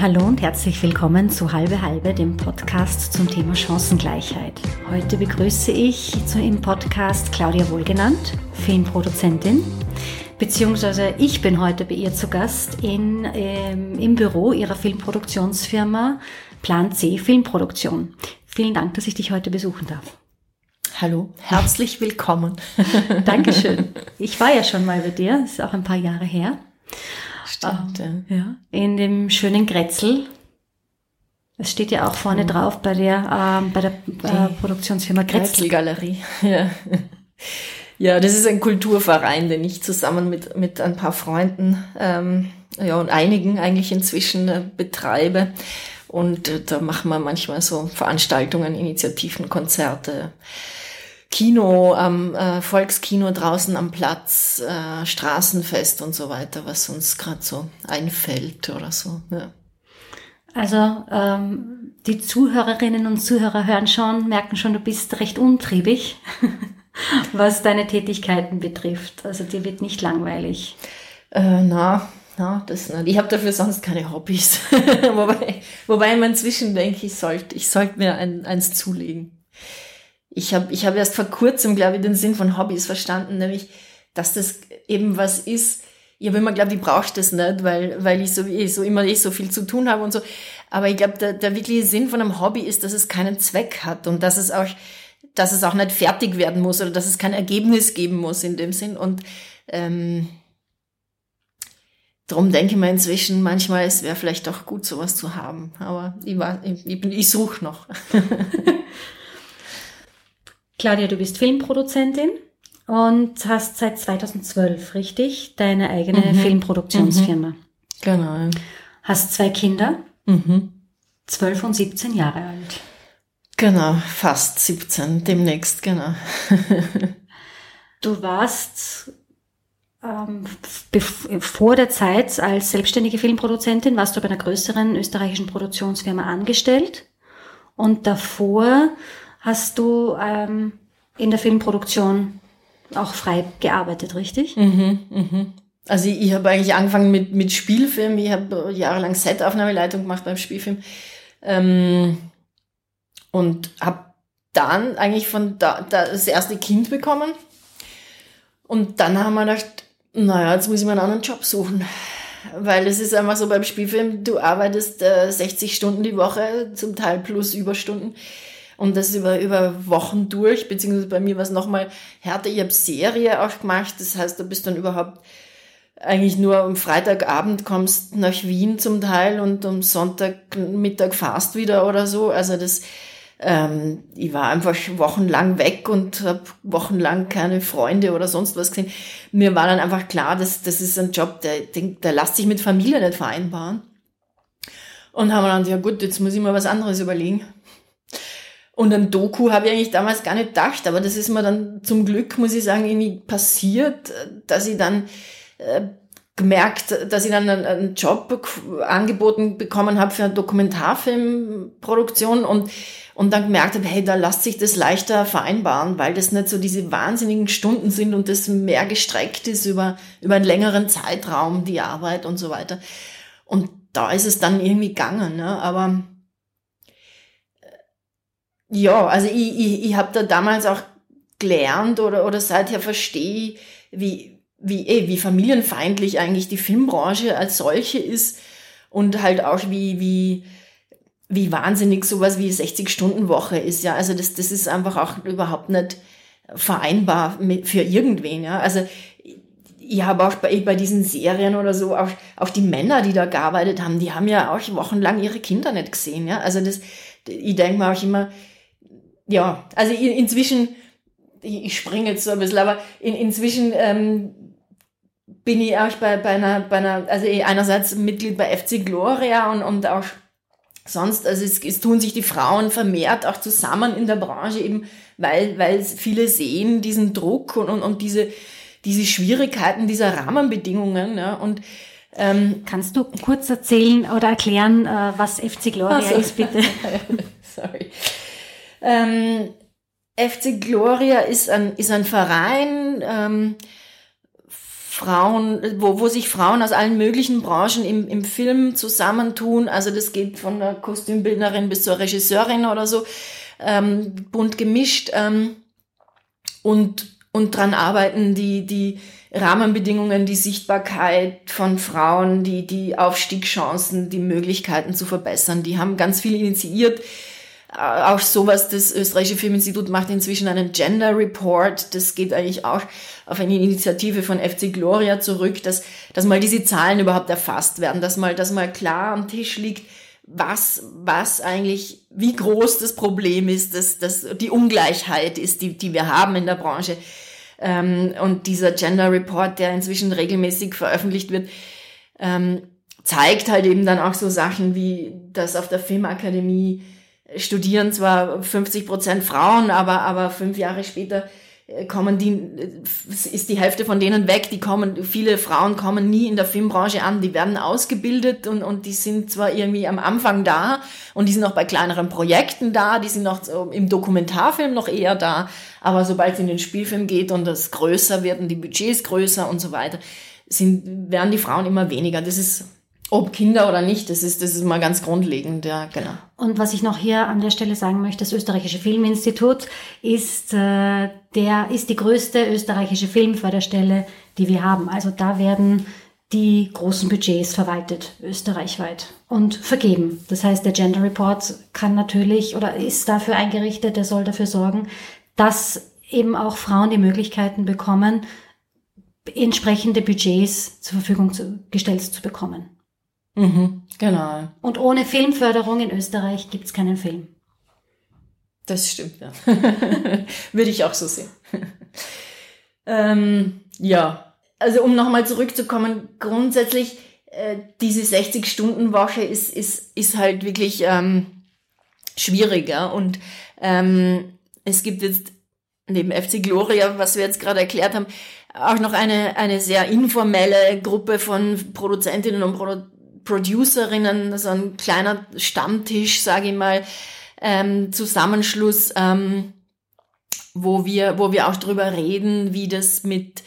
Hallo und herzlich willkommen zu Halbe Halbe, dem Podcast zum Thema Chancengleichheit. Heute begrüße ich im Podcast Claudia Wohlgenannt, Filmproduzentin, beziehungsweise ich bin heute bei ihr zu Gast in, ähm, im Büro ihrer Filmproduktionsfirma Plan C Filmproduktion. Vielen Dank, dass ich dich heute besuchen darf. Hallo, herzlich willkommen. Dankeschön. Ich war ja schon mal bei dir, ist auch ein paar Jahre her. Stimmt, ähm, ja. In dem schönen Grätzl. Es steht ja auch vorne drauf bei der, ähm, bei der äh, Produktionsfirma Grätzl. Galerie. Ja. ja, das ist ein Kulturverein, den ich zusammen mit, mit ein paar Freunden ähm, ja, und einigen eigentlich inzwischen äh, betreibe. Und äh, da machen wir manchmal so Veranstaltungen, Initiativen, Konzerte. Kino am äh, Volkskino draußen am Platz, äh, Straßenfest und so weiter, was uns gerade so einfällt oder so. Ja. Also ähm, die Zuhörerinnen und Zuhörer hören schon, merken schon, du bist recht untriebig, was deine Tätigkeiten betrifft. Also dir wird nicht langweilig. Äh, na, na, das nicht. Ich habe dafür sonst keine Hobbys. wobei, wobei man inzwischen denke, ich sollte ich sollte mir ein, eins zulegen ich habe ich hab erst vor kurzem, glaube ich, den Sinn von Hobbys verstanden, nämlich, dass das eben was ist. Ich habe immer geglaubt, ich brauche das nicht, weil, weil ich so, ich so immer eh so viel zu tun habe und so. Aber ich glaube, der, der wirkliche Sinn von einem Hobby ist, dass es keinen Zweck hat und dass es auch, dass es auch nicht fertig werden muss oder dass es kein Ergebnis geben muss in dem Sinn. Und ähm, darum denke ich mir inzwischen manchmal, es wäre vielleicht auch gut, sowas zu haben. Aber ich, war, ich, ich, ich suche noch. Claudia, du bist Filmproduzentin und hast seit 2012, richtig, deine eigene mhm. Filmproduktionsfirma. Mhm. Genau. Hast zwei Kinder, mhm. 12 und 17 Jahre alt. Genau, fast 17, demnächst, genau. du warst ähm, vor der Zeit als selbstständige Filmproduzentin, warst du bei einer größeren österreichischen Produktionsfirma angestellt und davor hast du ähm, in der Filmproduktion auch frei gearbeitet, richtig? Mhm, mhm. Also ich, ich habe eigentlich angefangen mit, mit Spielfilm. Ich habe jahrelang Setaufnahmeleitung gemacht beim Spielfilm. Ähm, und habe dann eigentlich von da, da das erste Kind bekommen. Und dann haben wir gedacht, naja, jetzt muss ich mir einen anderen Job suchen. Weil es ist einfach so beim Spielfilm, du arbeitest äh, 60 Stunden die Woche, zum Teil plus Überstunden. Und das über, über Wochen durch, beziehungsweise bei mir war es nochmal härter. Ich habe Serie auch gemacht, das heißt, du bist dann überhaupt eigentlich nur am Freitagabend kommst nach Wien zum Teil und am Sonntagmittag fast wieder oder so. Also das, ähm, ich war einfach wochenlang weg und habe wochenlang keine Freunde oder sonst was gesehen. Mir war dann einfach klar, dass das ist ein Job, der, der, lässt sich mit Familie nicht vereinbaren. Und haben wir dann, ja gut, jetzt muss ich mir was anderes überlegen. Und ein Doku habe ich eigentlich damals gar nicht gedacht, aber das ist mir dann zum Glück, muss ich sagen, irgendwie passiert, dass ich dann äh, gemerkt, dass ich dann einen, einen Job angeboten bekommen habe für eine Dokumentarfilmproduktion und, und dann gemerkt habe, hey, da lässt sich das leichter vereinbaren, weil das nicht so diese wahnsinnigen Stunden sind und das mehr gestreckt ist über, über einen längeren Zeitraum, die Arbeit und so weiter. Und da ist es dann irgendwie gegangen, ne? aber ja, also ich, ich, ich habe da damals auch gelernt oder, oder seither verstehe, wie, wie, eh, wie familienfeindlich eigentlich die Filmbranche als solche ist und halt auch wie, wie, wie wahnsinnig sowas wie 60-Stunden-Woche ist. Ja, also das, das ist einfach auch überhaupt nicht vereinbar mit, für irgendwen. Ja, also ich habe auch bei, bei diesen Serien oder so, auch, auch die Männer, die da gearbeitet haben, die haben ja auch wochenlang ihre Kinder nicht gesehen. Ja, also das, ich denke mir auch immer, ja, also inzwischen, ich springe jetzt so ein bisschen, aber in, inzwischen ähm, bin ich auch bei, bei, einer, bei einer, also einerseits Mitglied bei FC Gloria und, und auch sonst, also es, es tun sich die Frauen vermehrt auch zusammen in der Branche eben, weil, weil viele sehen diesen Druck und, und, und diese, diese Schwierigkeiten dieser Rahmenbedingungen, ja, und ähm, Kannst du kurz erzählen oder erklären, äh, was FC Gloria so. ist, bitte? Sorry. Ähm, FC Gloria ist ein, ist ein Verein ähm, Frauen, wo, wo sich Frauen aus allen möglichen Branchen im, im Film zusammentun. Also das geht von der Kostümbildnerin bis zur Regisseurin oder so, ähm, bunt gemischt ähm, und, und dran arbeiten, die, die Rahmenbedingungen, die Sichtbarkeit von Frauen, die, die Aufstiegschancen, die Möglichkeiten zu verbessern. Die haben ganz viel initiiert auch sowas, das österreichische Filminstitut macht inzwischen einen Gender Report. Das geht eigentlich auch auf eine Initiative von FC Gloria zurück, dass, dass mal diese Zahlen überhaupt erfasst werden, dass mal, dass mal klar am Tisch liegt, was, was eigentlich, wie groß das Problem ist, dass, dass die Ungleichheit ist, die, die wir haben in der Branche. Ähm, und dieser Gender Report, der inzwischen regelmäßig veröffentlicht wird, ähm, zeigt halt eben dann auch so Sachen wie, dass auf der Filmakademie studieren zwar 50 Prozent Frauen, aber, aber fünf Jahre später äh, kommen die, äh, ist die Hälfte von denen weg, die kommen, viele Frauen kommen nie in der Filmbranche an, die werden ausgebildet und, und die sind zwar irgendwie am Anfang da und die sind auch bei kleineren Projekten da, die sind noch im Dokumentarfilm noch eher da, aber sobald es in den Spielfilm geht und das größer wird und die Budgets größer und so weiter, sind, werden die Frauen immer weniger. Das ist ob Kinder oder nicht, das ist, das ist mal ganz grundlegend, ja, genau. Und was ich noch hier an der Stelle sagen möchte, das österreichische Filminstitut ist, äh, der, ist die größte österreichische Filmförderstelle, die wir haben. Also da werden die großen Budgets verwaltet, österreichweit und vergeben. Das heißt, der Gender Report kann natürlich oder ist dafür eingerichtet, der soll dafür sorgen, dass eben auch Frauen die Möglichkeiten bekommen, entsprechende Budgets zur Verfügung zu, gestellt zu bekommen. Mhm, genau. Und ohne Filmförderung in Österreich gibt's keinen Film. Das stimmt, ja. Würde ich auch so sehen. ähm, ja, also um nochmal zurückzukommen, grundsätzlich äh, diese 60-Stunden-Woche ist, ist, ist halt wirklich ähm, schwieriger. Und ähm, es gibt jetzt neben FC Gloria, was wir jetzt gerade erklärt haben, auch noch eine, eine sehr informelle Gruppe von Produzentinnen und Produzenten, Producerinnen, so ein kleiner Stammtisch, sage ich mal, ähm, Zusammenschluss, ähm, wo wir, wo wir auch drüber reden, wie das mit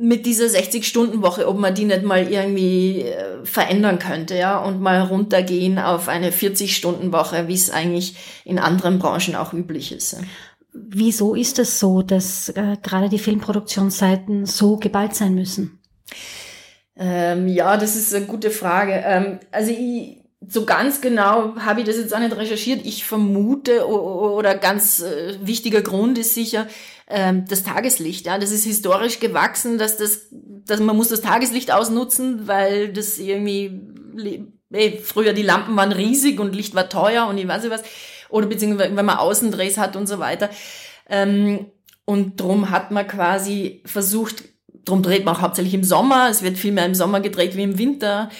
mit dieser 60-Stunden-Woche, ob man die nicht mal irgendwie äh, verändern könnte, ja, und mal runtergehen auf eine 40-Stunden-Woche, wie es eigentlich in anderen Branchen auch üblich ist. Wieso ist es so, dass äh, gerade die Filmproduktionsseiten so geballt sein müssen? Ähm, ja, das ist eine gute Frage. Ähm, also ich, so ganz genau habe ich das jetzt auch nicht recherchiert. Ich vermute oder ganz äh, wichtiger Grund ist sicher ähm, das Tageslicht. Ja, das ist historisch gewachsen, dass das, dass man muss das Tageslicht ausnutzen, weil das irgendwie ey, früher die Lampen waren riesig und Licht war teuer und ich weiß nicht was oder beziehungsweise wenn man Außendrehs hat und so weiter. Ähm, und drum hat man quasi versucht Drum dreht man auch hauptsächlich im Sommer. Es wird viel mehr im Sommer gedreht wie im Winter.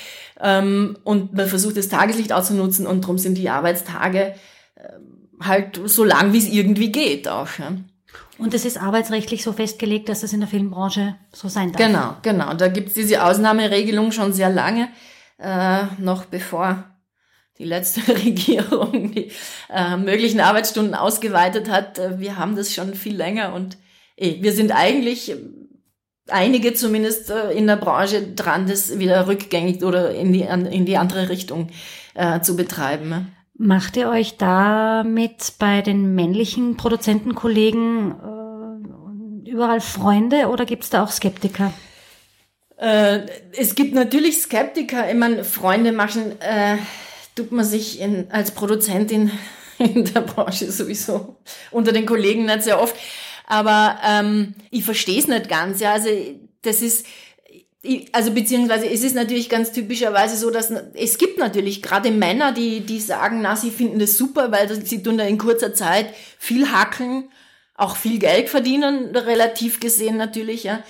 Ähm, und man versucht das Tageslicht auszunutzen und drum sind die Arbeitstage äh, halt so lang, wie es irgendwie geht auch. Ja. Und es ist arbeitsrechtlich so festgelegt, dass das in der Filmbranche so sein darf. Genau, genau. Da gibt es diese Ausnahmeregelung schon sehr lange, äh, noch bevor die letzte Regierung die äh, möglichen Arbeitsstunden ausgeweitet hat. Äh, wir haben das schon viel länger und eh, wir sind eigentlich einige zumindest äh, in der Branche dran, das wieder rückgängig oder in die, in die andere Richtung äh, zu betreiben. Macht ihr euch damit bei den männlichen Produzentenkollegen äh, überall Freunde oder gibt es da auch Skeptiker? Äh, es gibt natürlich Skeptiker. Ich meine, Freunde machen, äh, tut man sich in, als Produzentin in der Branche sowieso unter den Kollegen nicht sehr oft. Aber ähm, ich verstehe es nicht ganz. Ja, also das ist also beziehungsweise es ist natürlich ganz typischerweise so, dass es gibt natürlich gerade Männer, die die sagen, na, sie finden das super, weil sie tun da in kurzer Zeit viel hacken, auch viel Geld verdienen, relativ gesehen natürlich, ja.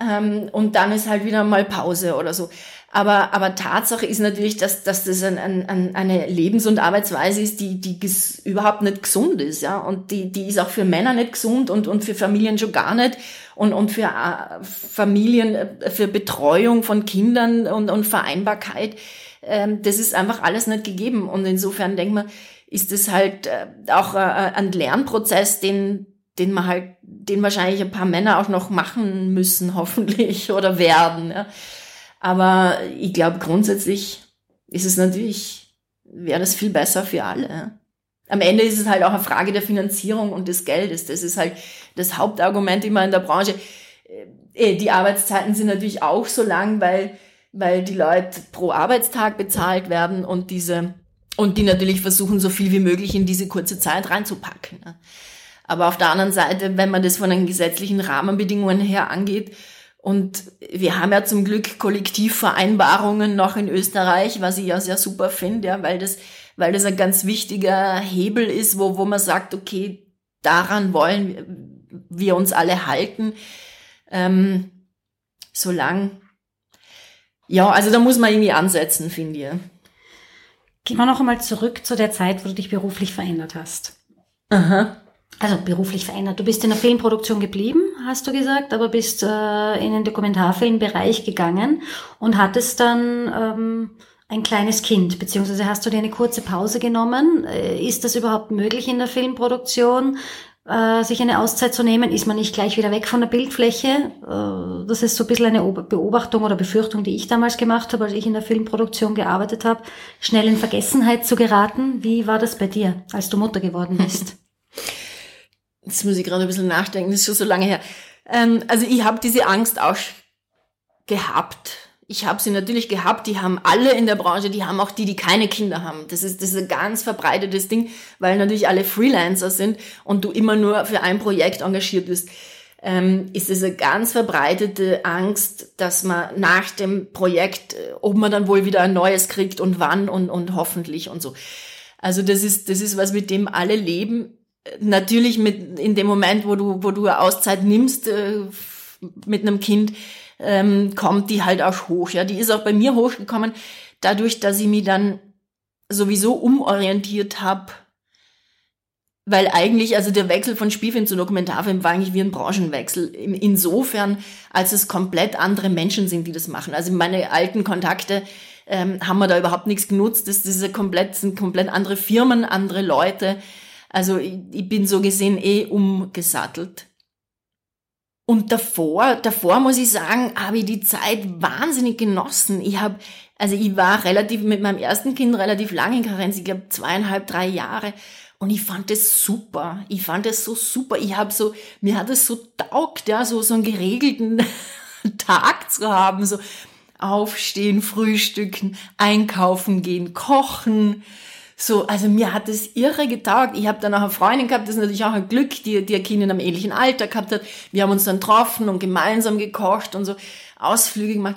Ähm, und dann ist halt wieder mal Pause oder so. Aber, aber Tatsache ist natürlich, dass, dass das ein, ein, eine Lebens- und Arbeitsweise ist, die, die überhaupt nicht gesund ist, ja. Und die, die ist auch für Männer nicht gesund und, und für Familien schon gar nicht. Und, und für äh, Familien, äh, für Betreuung von Kindern und, und Vereinbarkeit, ähm, das ist einfach alles nicht gegeben. Und insofern denke man, ist es halt äh, auch ein Lernprozess, den, den man halt, den wahrscheinlich ein paar Männer auch noch machen müssen, hoffentlich, oder werden. Ja. Aber ich glaube, grundsätzlich ist es natürlich, wäre das viel besser für alle. Am Ende ist es halt auch eine Frage der Finanzierung und des Geldes. Das ist halt das Hauptargument immer in der Branche. Äh, die Arbeitszeiten sind natürlich auch so lang, weil, weil die Leute pro Arbeitstag bezahlt werden und diese, und die natürlich versuchen, so viel wie möglich in diese kurze Zeit reinzupacken. Ne. Aber auf der anderen Seite, wenn man das von den gesetzlichen Rahmenbedingungen her angeht, und wir haben ja zum Glück Kollektivvereinbarungen noch in Österreich, was ich ja sehr super finde, ja, weil das, weil das ein ganz wichtiger Hebel ist, wo, wo man sagt, okay, daran wollen wir uns alle halten. Ähm, solang, ja, also da muss man irgendwie ansetzen, finde ich. Gehen wir noch einmal zurück zu der Zeit, wo du dich beruflich verändert hast. Aha also beruflich verändert. Du bist in der Filmproduktion geblieben, hast du gesagt, aber bist äh, in den Dokumentarfilmbereich gegangen und hattest dann ähm, ein kleines Kind, beziehungsweise hast du dir eine kurze Pause genommen. Äh, ist das überhaupt möglich in der Filmproduktion, äh, sich eine Auszeit zu nehmen? Ist man nicht gleich wieder weg von der Bildfläche? Äh, das ist so ein bisschen eine Beobachtung oder Befürchtung, die ich damals gemacht habe, als ich in der Filmproduktion gearbeitet habe, schnell in Vergessenheit zu geraten. Wie war das bei dir, als du Mutter geworden bist? Jetzt muss ich gerade ein bisschen nachdenken, das ist schon so lange her. Ähm, also ich habe diese Angst auch gehabt. Ich habe sie natürlich gehabt, die haben alle in der Branche, die haben auch die, die keine Kinder haben. Das ist, das ist ein ganz verbreitetes Ding, weil natürlich alle Freelancer sind und du immer nur für ein Projekt engagiert bist. Ähm, ist es eine ganz verbreitete Angst, dass man nach dem Projekt, äh, ob man dann wohl wieder ein neues kriegt und wann und, und hoffentlich und so. Also das ist, das ist was, mit dem alle leben natürlich mit in dem Moment, wo du, wo du Auszeit nimmst äh, mit einem Kind, ähm, kommt die halt auch hoch. Ja, die ist auch bei mir hochgekommen, dadurch, dass ich mich dann sowieso umorientiert habe. Weil eigentlich, also der Wechsel von Spielfilm zu Dokumentarfilm war eigentlich wie ein Branchenwechsel. Insofern, als es komplett andere Menschen sind, die das machen. Also meine alten Kontakte ähm, haben wir da überhaupt nichts genutzt. Das, das ist komplett, sind komplett andere Firmen, andere Leute. Also ich, ich bin so gesehen eh umgesattelt. Und davor, davor muss ich sagen, habe ich die Zeit wahnsinnig genossen. Ich habe, also ich war relativ mit meinem ersten Kind relativ lange in Karenz, ich glaube zweieinhalb, drei Jahre. Und ich fand es super. Ich fand es so super. Ich habe so, mir hat es so taugt, ja, so, so einen geregelten Tag zu haben, so aufstehen, frühstücken, einkaufen gehen, kochen, so, also mir hat es irre getaugt. Ich habe dann auch eine Freundin gehabt, das ist natürlich auch ein Glück, die, die ein Kind in einem ähnlichen Alter gehabt hat. Wir haben uns dann getroffen und gemeinsam gekocht und so Ausflüge gemacht.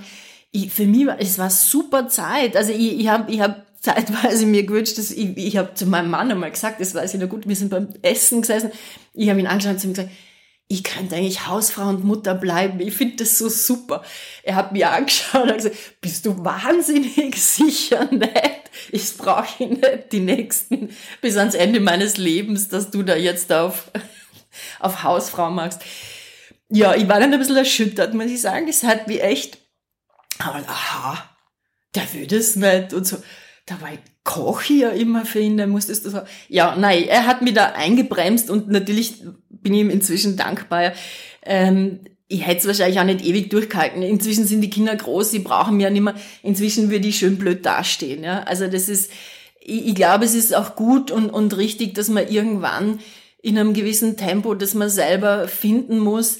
Ich, für mich war es war super Zeit. Also ich, ich habe ich hab zeitweise mir gewünscht, dass ich, ich habe zu meinem Mann einmal gesagt, das weiß ich noch gut, wir sind beim Essen gesessen. Ich habe ihn angeschaut und zu ihm gesagt, ich könnte eigentlich Hausfrau und Mutter bleiben. Ich finde das so super. Er hat mir angeschaut und gesagt, bist du wahnsinnig sicher nicht? Ich brauche nicht die nächsten bis ans Ende meines Lebens, dass du da jetzt auf, auf Hausfrau machst. Ja, ich war dann ein bisschen erschüttert, muss ich sagen. Es hat mich echt, aber aha, der will das nicht und so. Dabei koche ich ja immer für ihn, dann musstest du so. Ja, nein, er hat mich da eingebremst und natürlich bin ich ihm inzwischen dankbar. Ähm, ich hätte es wahrscheinlich auch nicht ewig durchgehalten. Inzwischen sind die Kinder groß, sie brauchen mich ja nicht mehr. Inzwischen würde ich schön blöd dastehen. Ja? Also das ist, ich, ich glaube, es ist auch gut und, und richtig, dass man irgendwann in einem gewissen Tempo, das man selber finden muss,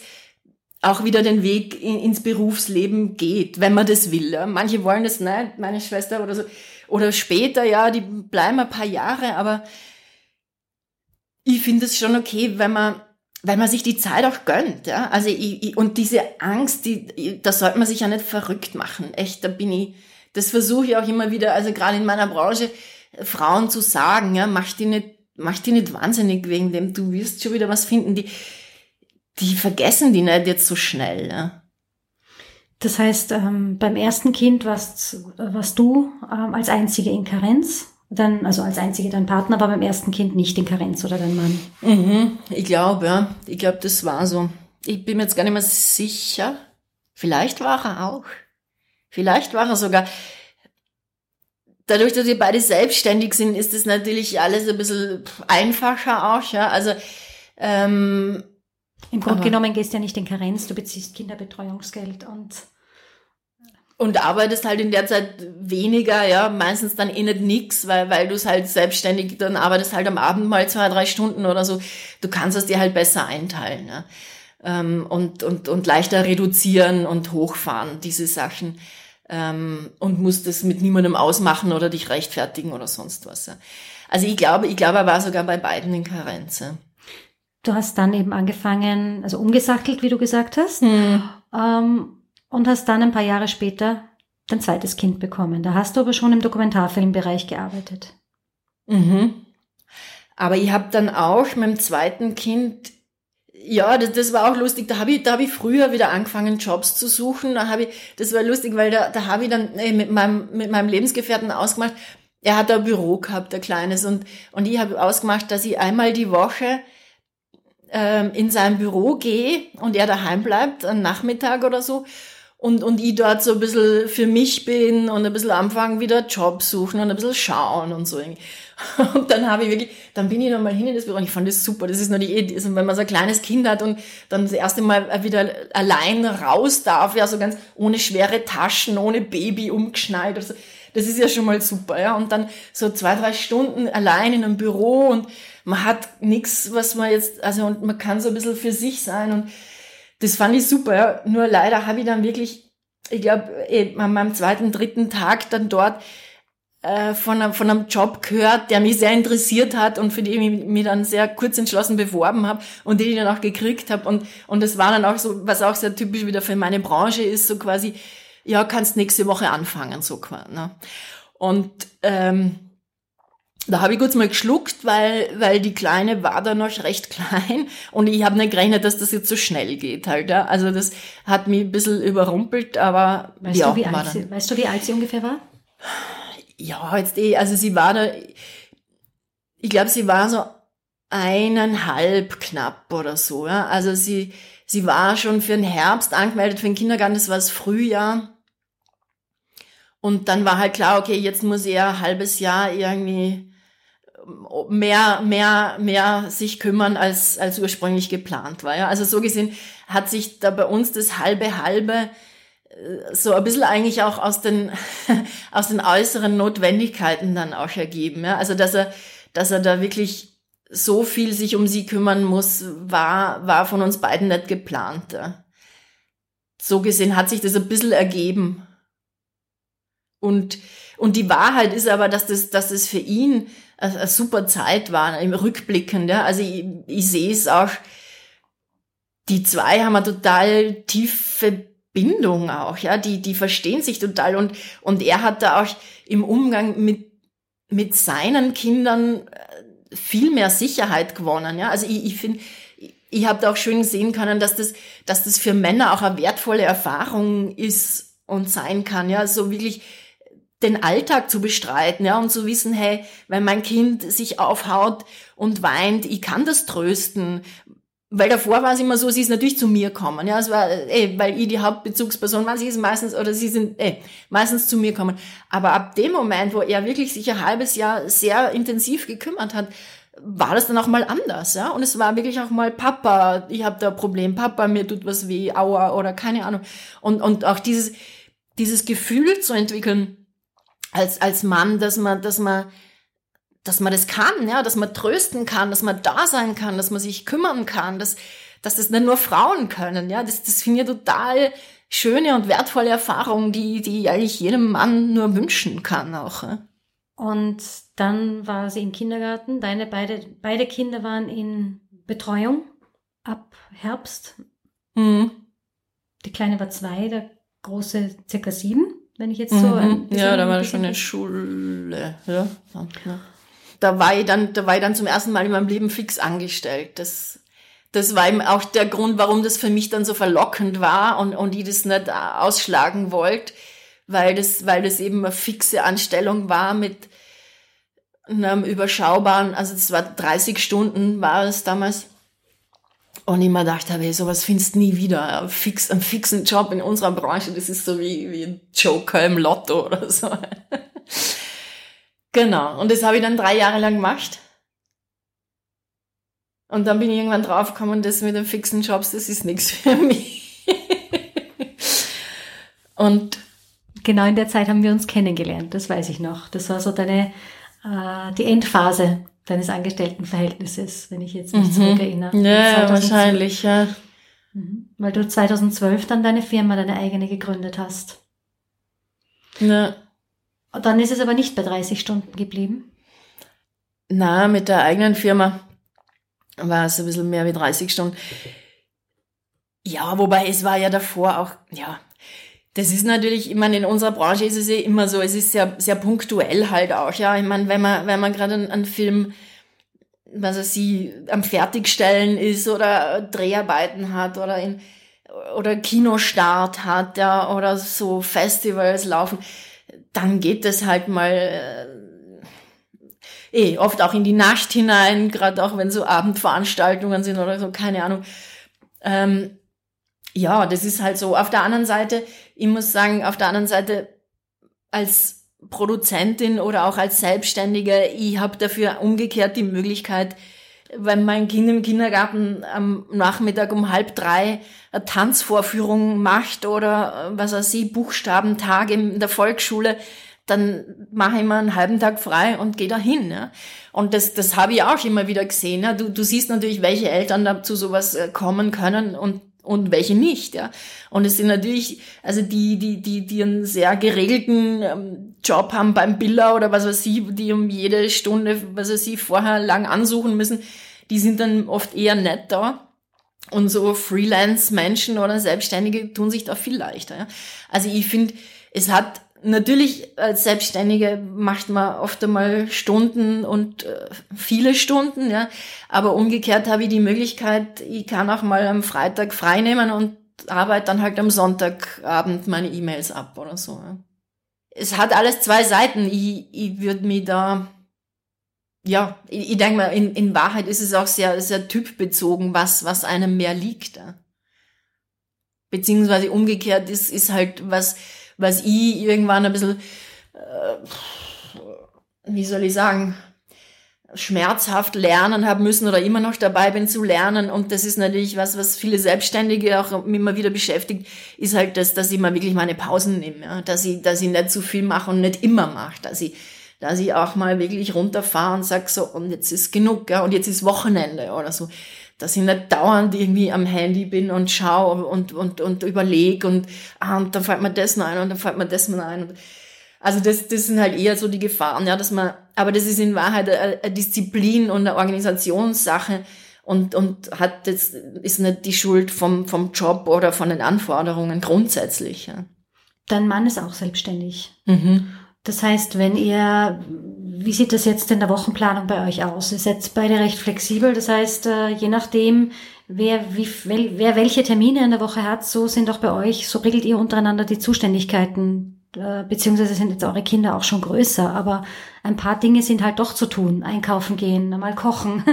auch wieder den Weg in, ins Berufsleben geht, wenn man das will. Ja? Manche wollen das nicht, meine Schwester oder so. Oder später, ja, die bleiben ein paar Jahre, aber ich finde es schon okay, wenn man weil man sich die Zeit auch gönnt, ja. Also ich, ich, und diese Angst, die, da sollte man sich ja nicht verrückt machen. Echt, da bin ich, das versuche ich auch immer wieder, also gerade in meiner Branche, Frauen zu sagen, ja, mach die nicht, mach die nicht wahnsinnig wegen dem, du wirst schon wieder was finden, die, die vergessen die nicht jetzt so schnell, ja. Das heißt, ähm, beim ersten Kind warst, warst du ähm, als einzige in Karenz dann, also als einzige dein Partner war beim ersten Kind nicht in Karenz oder dein Mann? Mhm, ich glaube, ja. Ich glaube, das war so. Ich bin mir jetzt gar nicht mehr sicher. Vielleicht war er auch. Vielleicht war er sogar. Dadurch, dass wir beide selbstständig sind, ist es natürlich alles ein bisschen einfacher auch, ja. Also, Ähm, Im Grunde genommen gehst du ja nicht in Karenz, du beziehst Kinderbetreuungsgeld und und arbeitest halt in der Zeit weniger, ja, meistens dann eh nicht nix, weil, weil du es halt selbstständig, dann arbeitest halt am Abend mal zwei, drei Stunden oder so. Du kannst es dir halt besser einteilen, ja. Ähm, und, und, und leichter reduzieren und hochfahren, diese Sachen. Ähm, und musst es mit niemandem ausmachen oder dich rechtfertigen oder sonst was, ja. Also ich glaube, ich glaube, er war sogar bei beiden in Karenz, ja. Du hast dann eben angefangen, also umgesattelt, wie du gesagt hast. Hm. Ähm, und hast dann ein paar Jahre später dein zweites Kind bekommen. Da hast du aber schon im Dokumentarfilmbereich gearbeitet. Mhm. Aber ich habe dann auch mit dem zweiten Kind, ja, das, das war auch lustig. Da habe ich, hab ich früher wieder angefangen, Jobs zu suchen. Da habe ich, das war lustig, weil da, da habe ich dann ey, mit meinem mit meinem Lebensgefährten ausgemacht. Er hat ein Büro gehabt, ein kleines, und und ich habe ausgemacht, dass ich einmal die Woche ähm, in sein Büro gehe und er daheim bleibt, einen Nachmittag oder so und, und ich dort so ein bisschen für mich bin und ein bisschen anfangen wieder Job suchen und ein bisschen schauen und so. Und dann habe ich wirklich, dann bin ich nochmal hin in das Büro und ich fand das super. Das ist nur die Idee, also wenn man so ein kleines Kind hat und dann das erste Mal wieder allein raus darf, ja, so ganz ohne schwere Taschen, ohne Baby umgeschnallt oder so. Das ist ja schon mal super, ja. Und dann so zwei, drei Stunden allein in einem Büro und man hat nichts, was man jetzt, also und man kann so ein bisschen für sich sein und das fand ich super. Nur leider habe ich dann wirklich, ich glaube, eh, an meinem zweiten, dritten Tag dann dort äh, von, einem, von einem Job gehört, der mich sehr interessiert hat und für den ich mich dann sehr kurz entschlossen beworben habe und den ich dann auch gekriegt habe. Und, und das war dann auch so, was auch sehr typisch wieder für meine Branche ist, so quasi, ja, kannst nächste Woche anfangen, so quasi. Ne? Und ähm, da habe ich kurz mal geschluckt, weil, weil die Kleine war da noch recht klein und ich habe nicht gerechnet, dass das jetzt so schnell geht halt. Ja. Also das hat mich ein bisschen überrumpelt, aber weißt, du, wie alt sie, weißt du, wie alt sie ungefähr war? Ja, jetzt eh, also sie war da, ich glaube, sie war so eineinhalb knapp oder so. Ja. Also sie, sie war schon für den Herbst angemeldet, für den Kindergarten, das war das Frühjahr. Und dann war halt klar, okay, jetzt muss er ein halbes Jahr irgendwie mehr, mehr, mehr sich kümmern, als, als ursprünglich geplant war. Ja? Also so gesehen hat sich da bei uns das halbe halbe äh, so ein bisschen eigentlich auch aus den, aus den äußeren Notwendigkeiten dann auch ergeben. Ja? Also dass er, dass er da wirklich so viel sich um sie kümmern muss, war, war von uns beiden nicht geplant. Ja? So gesehen hat sich das ein bisschen ergeben. Und, und die Wahrheit ist aber, dass das, dass das für ihn eine, super Zeit war, im Rückblickend. Ja. Also ich, ich sehe es auch, die zwei haben eine total tiefe Bindung auch, ja, die, die verstehen sich total und, und er hat da auch im Umgang mit, mit seinen Kindern äh, viel mehr Sicherheit gewonnen, ja. Also ich, ich finde, ich habe da auch schön sehen können, dass das, dass das für Männer auch eine wertvolle Erfahrung ist und sein kann, ja, so wirklich den Alltag zu bestreiten, ja, und zu wissen, hey, wenn mein Kind sich aufhaut und weint, ich kann das trösten. Weil davor war es immer so, sie ist natürlich zu mir kommen, ja, es war, ey, weil ich die Hauptbezugsperson war, sie ist meistens, oder sie sind, ey, meistens zu mir kommen. Aber ab dem Moment, wo er wirklich sich ein halbes Jahr sehr intensiv gekümmert hat, war das dann auch mal anders, ja, und es war wirklich auch mal Papa, ich habe da ein Problem, Papa, mir tut was weh, aua, oder keine Ahnung. Und, und auch dieses, dieses Gefühl zu entwickeln, als, als Mann, dass man, dass man, dass man das kann, ja, dass man trösten kann, dass man da sein kann, dass man sich kümmern kann, dass, dass das nicht nur Frauen können, ja, das, das finde ich total schöne und wertvolle Erfahrung, die, die eigentlich jedem Mann nur wünschen kann auch. Ja. Und dann war sie im Kindergarten. Deine beide, beide Kinder waren in Betreuung ab Herbst. Mhm. Die Kleine war zwei, der große circa sieben wenn ich jetzt so. Mhm. ja, da war das schon in der Schule. Ja. ja. Da war ich dann, da war ich dann zum ersten Mal in meinem Leben fix angestellt. Das, das war eben auch der Grund, warum das für mich dann so verlockend war und, und ich das nicht ausschlagen wollte, weil das, weil das eben eine fixe Anstellung war mit einem überschaubaren, also das war 30 Stunden war es damals und ich mir gedacht habe, sowas findest du nie wieder. Ein fix, einen fixen Job in unserer Branche, das ist so wie, wie ein Joker im Lotto oder so. genau. Und das habe ich dann drei Jahre lang gemacht. Und dann bin ich irgendwann draufgekommen, das mit den fixen Jobs, das ist nichts für mich. und genau in der Zeit haben wir uns kennengelernt, das weiß ich noch. Das war so deine, äh, die Endphase deines Angestelltenverhältnisses, wenn ich jetzt mich mhm. zurückerinnere. Ja, 2012. wahrscheinlich, ja. Mhm. Weil du 2012 dann deine Firma, deine eigene gegründet hast. Ja. Und dann ist es aber nicht bei 30 Stunden geblieben. Na, mit der eigenen Firma war es ein bisschen mehr wie 30 Stunden. Ja, wobei es war ja davor auch, ja, das ist natürlich, ich meine, in unserer Branche ist es ja immer so, es ist sehr, sehr punktuell halt auch, ja. Ich meine, wenn man, wenn man gerade einen, Film, was er sie am Fertigstellen ist oder Dreharbeiten hat oder in, oder Kinostart hat, ja, oder so Festivals laufen, dann geht das halt mal, äh, eh, oft auch in die Nacht hinein, gerade auch wenn so Abendveranstaltungen sind oder so, keine Ahnung. Ähm, ja, das ist halt so. Auf der anderen Seite, ich muss sagen, auf der anderen Seite als Produzentin oder auch als Selbstständige, ich habe dafür umgekehrt die Möglichkeit, wenn mein Kind im Kindergarten am Nachmittag um halb drei eine Tanzvorführung macht oder was weiß ich, Buchstabentag in der Volksschule, dann mache ich mal einen halben Tag frei und gehe dahin. Ja. Und das, das habe ich auch immer wieder gesehen. Ja. Du, du siehst natürlich, welche Eltern da zu sowas äh, kommen können und und welche nicht, ja. Und es sind natürlich, also die, die, die, die einen sehr geregelten ähm, Job haben beim Biller oder was weiß ich, die um jede Stunde, was weiß ich, vorher lang ansuchen müssen, die sind dann oft eher nett da. Und so Freelance-Menschen oder Selbstständige tun sich da viel leichter. Ja? Also ich finde, es hat natürlich als Selbstständige macht man oft einmal Stunden und äh, viele Stunden, ja. Aber umgekehrt habe ich die Möglichkeit, ich kann auch mal am Freitag frei nehmen und arbeite dann halt am Sonntagabend meine E-Mails ab oder so. Ja. Es hat alles zwei Seiten. Ich, ich würde mich da, ja, ich, ich denke mal, in, in Wahrheit ist es auch sehr, sehr typbezogen, was, was einem mehr liegt. Ja. Beziehungsweise umgekehrt ist, ist halt was, was ich irgendwann ein bisschen, äh, wie soll ich sagen, schmerzhaft lernen habe müssen oder immer noch dabei bin zu lernen. Und das ist natürlich was, was viele Selbstständige auch immer wieder beschäftigt, ist halt das, dass ich mal wirklich meine Pausen nehme, ja? dass ich, dass ich nicht zu viel mache und nicht immer mache, dass ich, dass ich auch mal wirklich runterfahre und sag so, und jetzt ist genug, ja, und jetzt ist Wochenende oder so dass ich nicht dauernd irgendwie am Handy bin und schaue und, und, und überlege und, ah, und dann fällt mir das noch ein und dann fällt mir das noch ein. Also das, das sind halt eher so die Gefahren, ja, dass man, aber das ist in Wahrheit eine, Disziplin und eine Organisationssache und, und hat jetzt, ist nicht die Schuld vom, vom Job oder von den Anforderungen grundsätzlich. Ja. Dein Mann ist auch selbstständig. Mhm. Das heißt, wenn ihr wie sieht das jetzt in der Wochenplanung bei euch aus? Ihr seid beide recht flexibel, das heißt, äh, je nachdem, wer, wie, wer welche Termine in der Woche hat, so sind auch bei euch, so regelt ihr untereinander die Zuständigkeiten, äh, beziehungsweise sind jetzt eure Kinder auch schon größer, aber ein paar Dinge sind halt doch zu tun. Einkaufen gehen, mal kochen,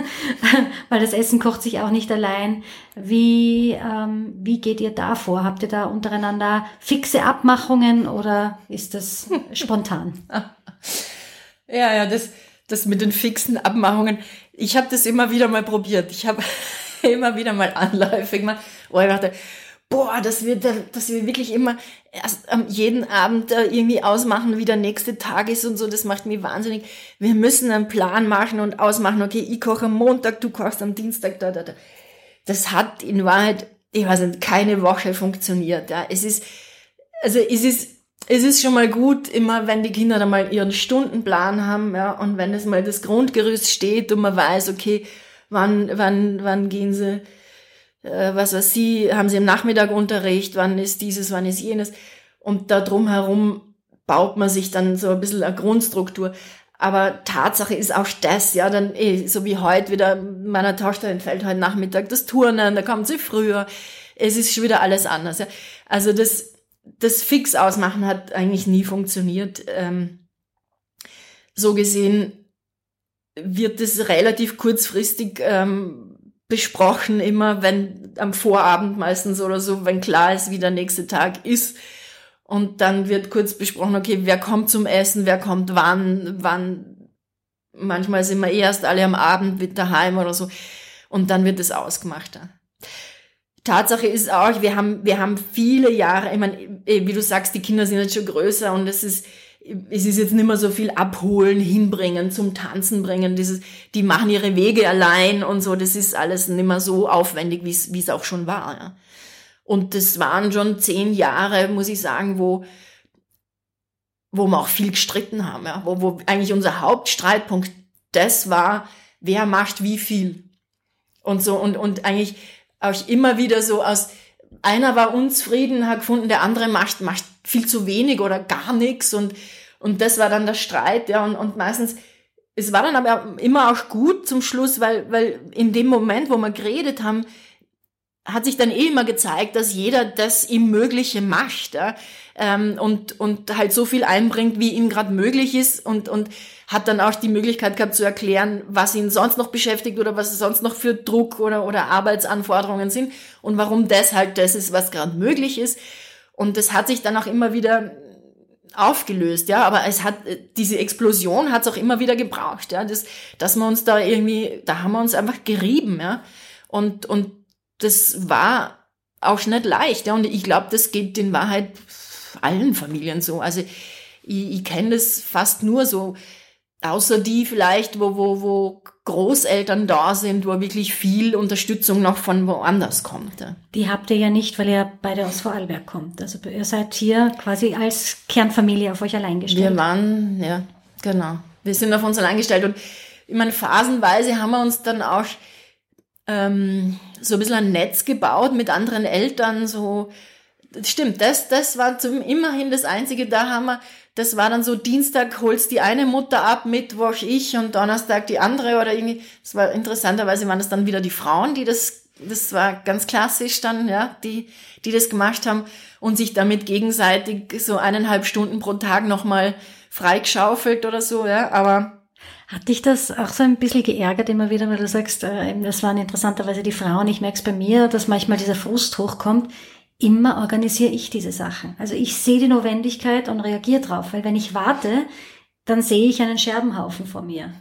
weil das Essen kocht sich auch nicht allein. Wie, ähm, wie geht ihr da vor? Habt ihr da untereinander fixe Abmachungen oder ist das spontan? Ja, ja, das, das mit den fixen Abmachungen. Ich habe das immer wieder mal probiert. Ich habe immer wieder mal anläufig mal, wo ich dachte, boah, dass wir, dass wir wirklich immer erst jeden Abend irgendwie ausmachen, wie der nächste Tag ist und so, das macht mich wahnsinnig. Wir müssen einen Plan machen und ausmachen, okay, ich koche am Montag, du kochst am Dienstag, da, da, da. Das hat in Wahrheit, ich weiß nicht, keine Woche funktioniert. Ja. Es ist, also es ist es ist schon mal gut, immer wenn die Kinder dann mal ihren Stundenplan haben, ja, und wenn es mal das Grundgerüst steht und man weiß, okay, wann, wann, wann gehen sie, äh, was weiß sie, haben sie im Nachmittag Unterricht, wann ist dieses, wann ist jenes, und da drumherum baut man sich dann so ein bisschen eine Grundstruktur. Aber Tatsache ist auch das, ja, dann eh, so wie heute wieder meiner Tochter entfällt heute Nachmittag das Turnen, da kommt sie früher. Es ist schon wieder alles anders. Ja. Also das, das fix ausmachen hat eigentlich nie funktioniert. Ähm, so gesehen wird es relativ kurzfristig ähm, besprochen, immer wenn am Vorabend meistens oder so, wenn klar ist, wie der nächste Tag ist. Und dann wird kurz besprochen, okay, wer kommt zum Essen, wer kommt wann, wann. Manchmal sind wir erst alle am Abend mit daheim oder so. und dann wird es ausgemacht. Tatsache ist auch, wir haben, wir haben viele Jahre, ich meine, wie du sagst, die Kinder sind jetzt schon größer und es ist, es ist jetzt nicht mehr so viel abholen, hinbringen, zum Tanzen bringen, dieses, die machen ihre Wege allein und so, das ist alles nicht mehr so aufwendig, wie es, wie es auch schon war. Ja. Und das waren schon zehn Jahre, muss ich sagen, wo, wo wir auch viel gestritten haben, ja, wo, wo eigentlich unser Hauptstreitpunkt das war, wer macht wie viel. Und so, und, und eigentlich auch immer wieder so aus, einer war unzufrieden, hat gefunden, der andere macht, macht viel zu wenig oder gar nichts und, und das war dann der Streit, ja, und, und meistens, es war dann aber immer auch gut zum Schluss, weil, weil in dem Moment, wo wir geredet haben, hat sich dann eh immer gezeigt, dass jeder das ihm Mögliche macht ja? ähm, und, und halt so viel einbringt, wie ihm gerade möglich ist und, und hat dann auch die Möglichkeit gehabt zu erklären, was ihn sonst noch beschäftigt oder was sonst noch für Druck oder, oder Arbeitsanforderungen sind und warum das halt das ist, was gerade möglich ist. Und das hat sich dann auch immer wieder aufgelöst, ja, aber es hat, diese Explosion hat es auch immer wieder gebraucht, ja, das, dass wir uns da irgendwie, da haben wir uns einfach gerieben, ja, und, und das war auch nicht leicht. Ja, und ich glaube, das geht in Wahrheit allen Familien so. Also ich, ich kenne das fast nur so, außer die vielleicht, wo, wo, wo Großeltern da sind, wo wirklich viel Unterstützung noch von woanders kommt. Ja. Die habt ihr ja nicht, weil ihr beide aus Vorarlberg kommt. Also ihr seid hier quasi als Kernfamilie auf euch allein gestellt. Wir waren, ja, genau. Wir sind auf uns allein gestellt und ich meine, phasenweise haben wir uns dann auch ähm, so ein bisschen ein Netz gebaut mit anderen Eltern, so, stimmt, das, das war zum, immerhin das Einzige, da haben wir, das war dann so, Dienstag holst die eine Mutter ab, Mittwoch ich und Donnerstag die andere oder irgendwie, das war interessanterweise waren das dann wieder die Frauen, die das, das war ganz klassisch dann, ja, die, die das gemacht haben und sich damit gegenseitig so eineinhalb Stunden pro Tag nochmal freigeschaufelt oder so, ja, aber hat dich das auch so ein bisschen geärgert immer wieder, weil du sagst, äh, das waren interessanterweise die Frauen, ich merke es bei mir, dass manchmal dieser Frust hochkommt. Immer organisiere ich diese Sachen. Also ich sehe die Notwendigkeit und reagiere drauf, weil wenn ich warte, dann sehe ich einen Scherbenhaufen vor mir.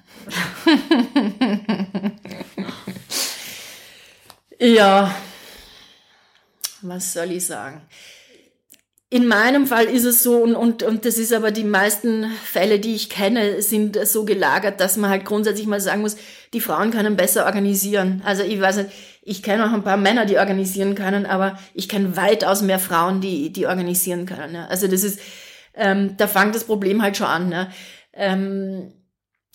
ja, was soll ich sagen? In meinem Fall ist es so, und, und, und das ist aber die meisten Fälle, die ich kenne, sind so gelagert, dass man halt grundsätzlich mal sagen muss, die Frauen können besser organisieren. Also ich weiß nicht, ich kenne auch ein paar Männer, die organisieren können, aber ich kenne weitaus mehr Frauen, die, die organisieren können. Ja. Also das ist, ähm, da fängt das Problem halt schon an. Ne? Ähm,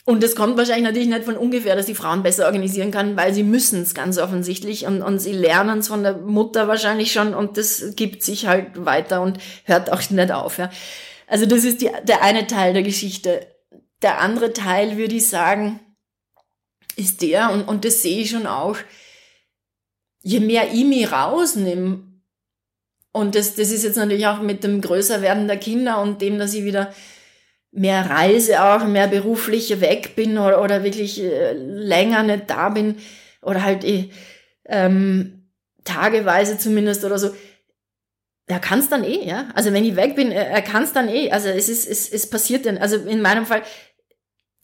und es kommt wahrscheinlich natürlich nicht von ungefähr, dass die Frauen besser organisieren kann, weil sie müssen es ganz offensichtlich und, und sie lernen es von der Mutter wahrscheinlich schon und das gibt sich halt weiter und hört auch nicht auf. Ja. Also das ist die, der eine Teil der Geschichte. Der andere Teil, würde ich sagen, ist der, und, und das sehe ich schon auch, je mehr ich mich rausnehme, und das, das ist jetzt natürlich auch mit dem Größerwerden der Kinder und dem, dass ich wieder mehr reise auch, mehr beruflich weg bin oder, oder wirklich äh, länger nicht da bin oder halt eh, ähm, tageweise zumindest oder so. Er kann es dann eh, ja. Also wenn ich weg bin, er, er kann es dann eh. Also es ist, es, es passiert denn, also in meinem Fall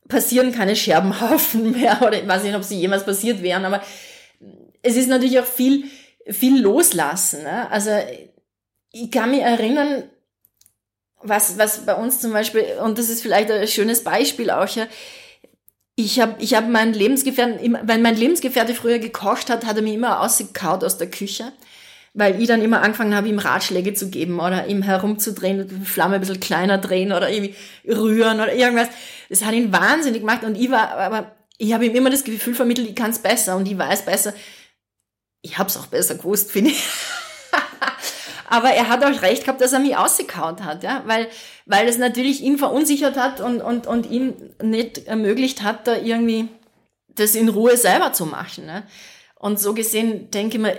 passieren keine Scherbenhaufen mehr oder ich weiß nicht, ob sie jemals passiert wären, aber es ist natürlich auch viel, viel loslassen. Ne? Also ich kann mich erinnern, was, was bei uns zum Beispiel, und das ist vielleicht ein schönes Beispiel auch, ja, ich habe ich hab meinen Lebensgefährten, wenn mein Lebensgefährte früher gekocht hat, hat er mir immer ausgekaut aus der Küche, weil ich dann immer angefangen habe, ihm Ratschläge zu geben oder ihm herumzudrehen, die Flamme ein bisschen kleiner drehen oder irgendwie rühren oder irgendwas. Das hat ihn wahnsinnig gemacht und ich war, aber ich habe ihm immer das Gefühl vermittelt, ich kann es besser und ich weiß besser. Ich habe es auch besser gewusst, finde ich. Aber er hat auch recht gehabt, dass er mich ausgekaut hat, ja, weil, weil es natürlich ihn verunsichert hat und, und, und ihm nicht ermöglicht hat, da irgendwie das in Ruhe selber zu machen. Ne? Und so gesehen denke ich mir,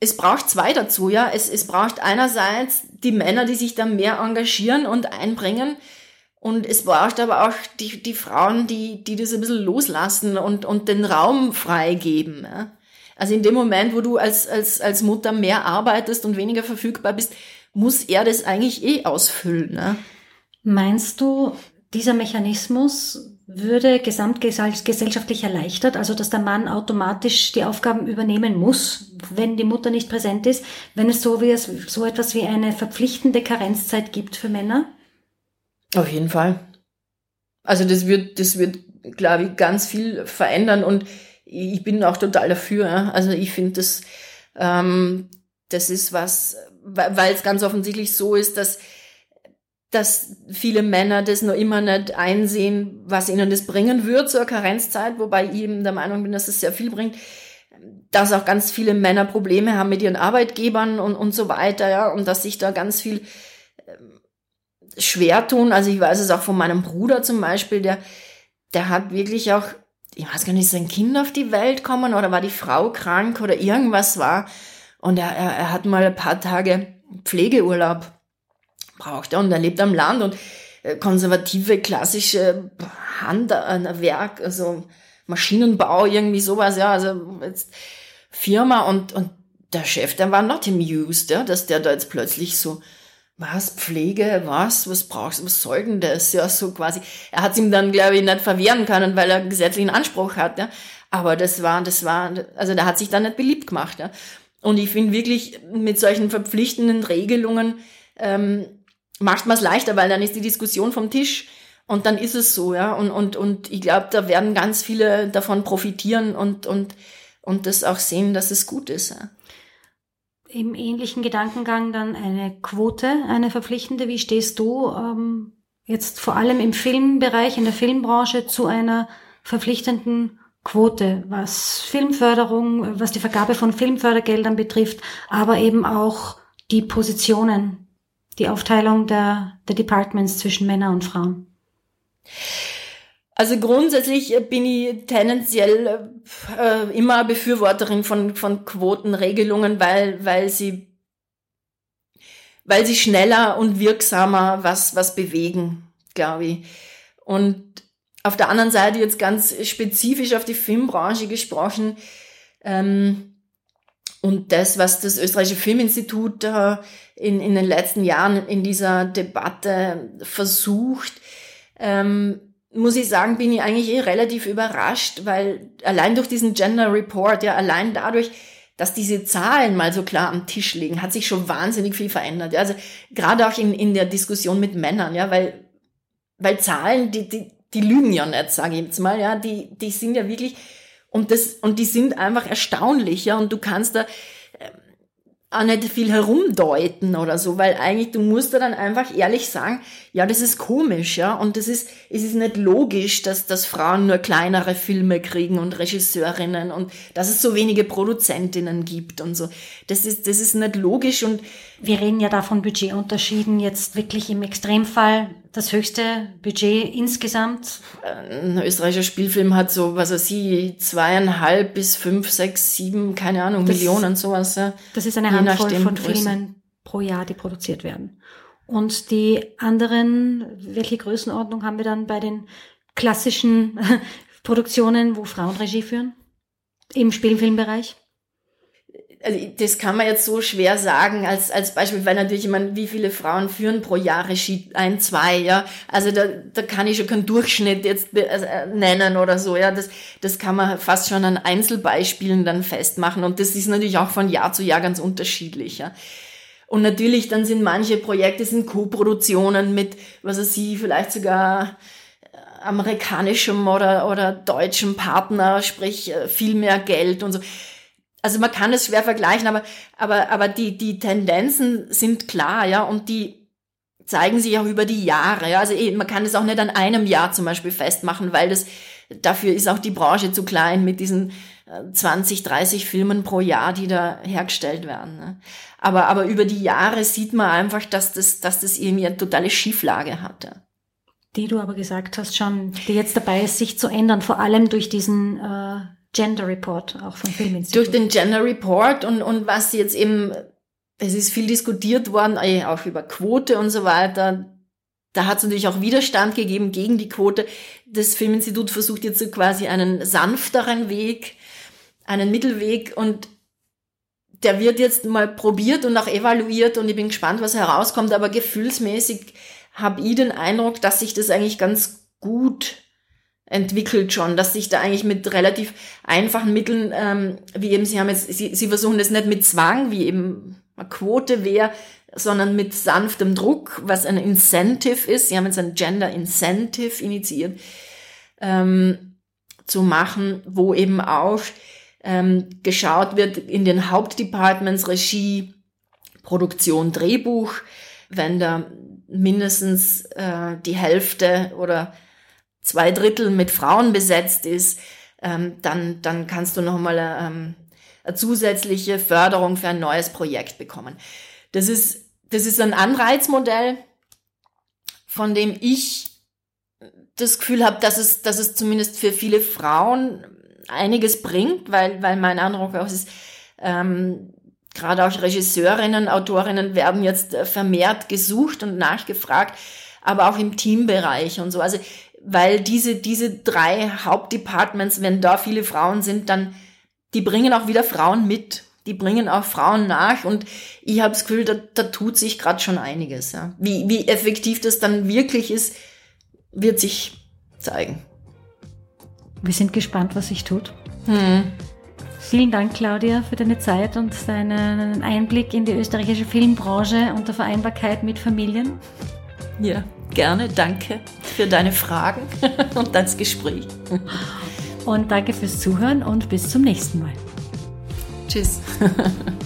es braucht zwei dazu, ja. Es, es braucht einerseits die Männer, die sich da mehr engagieren und einbringen. Und es braucht aber auch die, die Frauen, die, die das ein bisschen loslassen und, und den Raum freigeben. Ja? Also in dem Moment, wo du als, als, als Mutter mehr arbeitest und weniger verfügbar bist, muss er das eigentlich eh ausfüllen. Ne? Meinst du, dieser Mechanismus, würde gesamtgesellschaftlich erleichtert, also dass der Mann automatisch die Aufgaben übernehmen muss, wenn die Mutter nicht präsent ist, wenn es so, wie es, so etwas wie eine verpflichtende Karenzzeit gibt für Männer? Auf jeden Fall. Also das wird, das wird, glaube ich, ganz viel verändern und ich bin auch total dafür. Also ich finde das, ähm, das ist was, weil es ganz offensichtlich so ist, dass dass viele Männer das noch immer nicht einsehen, was ihnen das bringen wird zur Karenzzeit, wobei ich eben der Meinung bin, dass es sehr viel bringt, dass auch ganz viele Männer Probleme haben mit ihren Arbeitgebern und, und so weiter, ja, und dass sich da ganz viel ähm, schwer tun. Also ich weiß es auch von meinem Bruder zum Beispiel, der, der hat wirklich auch, ich weiß gar nicht, sein Kind auf die Welt kommen oder war die Frau krank oder irgendwas war. Und er, er, er hat mal ein paar Tage Pflegeurlaub braucht. Und er lebt am Land und äh, konservative, klassische Handwerk, also Maschinenbau, irgendwie sowas, ja, also jetzt Firma und, und der Chef, der war not amused, ja, dass der da jetzt plötzlich so, was, Pflege, was, was brauchst du, was soll denn das, ja, so quasi. Er hat ihm dann, glaube ich, nicht verwehren können, weil er gesetzlichen Anspruch hat, ja. Aber das war, das war, also der hat sich dann nicht beliebt gemacht, ja. Und ich finde wirklich, mit solchen verpflichtenden Regelungen, ähm, macht man es leichter, weil dann ist die Diskussion vom Tisch und dann ist es so, ja. Und, und, und ich glaube, da werden ganz viele davon profitieren und, und, und das auch sehen, dass es gut ist. Ja. Im ähnlichen Gedankengang dann eine Quote, eine verpflichtende. Wie stehst du ähm, jetzt vor allem im Filmbereich, in der Filmbranche zu einer verpflichtenden Quote, was Filmförderung, was die Vergabe von Filmfördergeldern betrifft, aber eben auch die Positionen die Aufteilung der, der Departments zwischen Männern und Frauen? Also grundsätzlich bin ich tendenziell äh, immer Befürworterin von, von Quotenregelungen, weil, weil sie weil sie schneller und wirksamer was, was bewegen, glaube ich. Und auf der anderen Seite jetzt ganz spezifisch auf die Filmbranche gesprochen, ähm, und das, was das österreichische Filminstitut äh, in, in den letzten Jahren in dieser Debatte versucht, ähm, muss ich sagen, bin ich eigentlich eh relativ überrascht, weil allein durch diesen Gender Report, ja, allein dadurch, dass diese Zahlen mal so klar am Tisch liegen, hat sich schon wahnsinnig viel verändert. Ja. Also gerade auch in, in der Diskussion mit Männern, ja, weil, weil Zahlen, die, die, die lügen ja nicht, sage ich jetzt mal, ja, die, die sind ja wirklich und das, und die sind einfach erstaunlich, ja, und du kannst da auch nicht viel herumdeuten oder so, weil eigentlich du musst da dann einfach ehrlich sagen, ja, das ist komisch, ja, und das ist, es ist nicht logisch, dass, dass Frauen nur kleinere Filme kriegen und Regisseurinnen und dass es so wenige Produzentinnen gibt und so. Das ist, das ist nicht logisch und wir reden ja da von Budgetunterschieden jetzt wirklich im Extremfall das höchste Budget insgesamt? Ein österreichischer Spielfilm hat so, was weiß ich, zweieinhalb bis fünf, sechs, sieben, keine Ahnung, das, Millionen, sowas. Ja. Das ist eine Handvoll von Filmen pro Jahr, die produziert werden. Und die anderen, welche Größenordnung haben wir dann bei den klassischen Produktionen, wo Frauen Regie führen? Im Spielfilmbereich? Also das kann man jetzt so schwer sagen als, als Beispiel, weil natürlich, ich meine, wie viele Frauen führen pro Jahr Regie? Ein, zwei, ja. Also da, da kann ich schon keinen Durchschnitt jetzt äh, nennen oder so, ja. Das, das kann man fast schon an Einzelbeispielen dann festmachen und das ist natürlich auch von Jahr zu Jahr ganz unterschiedlich, ja. Und natürlich, dann sind manche Projekte sind Co-Produktionen mit, was weiß ich, vielleicht sogar äh, amerikanischem oder, oder deutschem Partner, sprich äh, viel mehr Geld und so also man kann es schwer vergleichen, aber, aber, aber die, die Tendenzen sind klar, ja, und die zeigen sich auch über die Jahre, ja. Also eh, man kann es auch nicht an einem Jahr zum Beispiel festmachen, weil das, dafür ist auch die Branche zu klein mit diesen 20, äh, 30 Filmen pro Jahr, die da hergestellt werden. Ne? Aber, aber über die Jahre sieht man einfach, dass das, dass das irgendwie eine totale Schieflage hatte. Die du aber gesagt hast schon, die jetzt dabei ist, sich zu ändern, vor allem durch diesen äh Gender Report auch vom Filminstitut. Durch den Gender Report und, und was jetzt eben, es ist viel diskutiert worden, eh, auch über Quote und so weiter. Da hat es natürlich auch Widerstand gegeben gegen die Quote. Das Filminstitut versucht jetzt so quasi einen sanfteren Weg, einen Mittelweg und der wird jetzt mal probiert und auch evaluiert und ich bin gespannt, was herauskommt, aber gefühlsmäßig habe ich den Eindruck, dass sich das eigentlich ganz gut entwickelt schon, dass sich da eigentlich mit relativ einfachen Mitteln, ähm, wie eben Sie haben jetzt, Sie, Sie versuchen das nicht mit Zwang, wie eben eine Quote wäre, sondern mit sanftem Druck, was ein Incentive ist. Sie haben jetzt ein Gender Incentive initiiert, ähm, zu machen, wo eben auch ähm, geschaut wird in den Hauptdepartments Regie, Produktion, Drehbuch, wenn da mindestens äh, die Hälfte oder zwei Drittel mit Frauen besetzt ist, ähm, dann, dann kannst du nochmal ähm, eine zusätzliche Förderung für ein neues Projekt bekommen. Das ist, das ist ein Anreizmodell, von dem ich das Gefühl habe, dass es, dass es zumindest für viele Frauen einiges bringt, weil, weil mein Eindruck auch ist, ähm, gerade auch Regisseurinnen, Autorinnen werden jetzt vermehrt gesucht und nachgefragt, aber auch im Teambereich und so. Also weil diese, diese drei Hauptdepartments, wenn da viele Frauen sind, dann, die bringen auch wieder Frauen mit. Die bringen auch Frauen nach und ich habe das Gefühl, da, da tut sich gerade schon einiges. Ja. Wie, wie effektiv das dann wirklich ist, wird sich zeigen. Wir sind gespannt, was sich tut. Hm. Vielen Dank, Claudia, für deine Zeit und deinen Einblick in die österreichische Filmbranche und der Vereinbarkeit mit Familien. Ja, gerne. Danke für deine Fragen und das Gespräch. Und danke fürs Zuhören und bis zum nächsten Mal. Tschüss.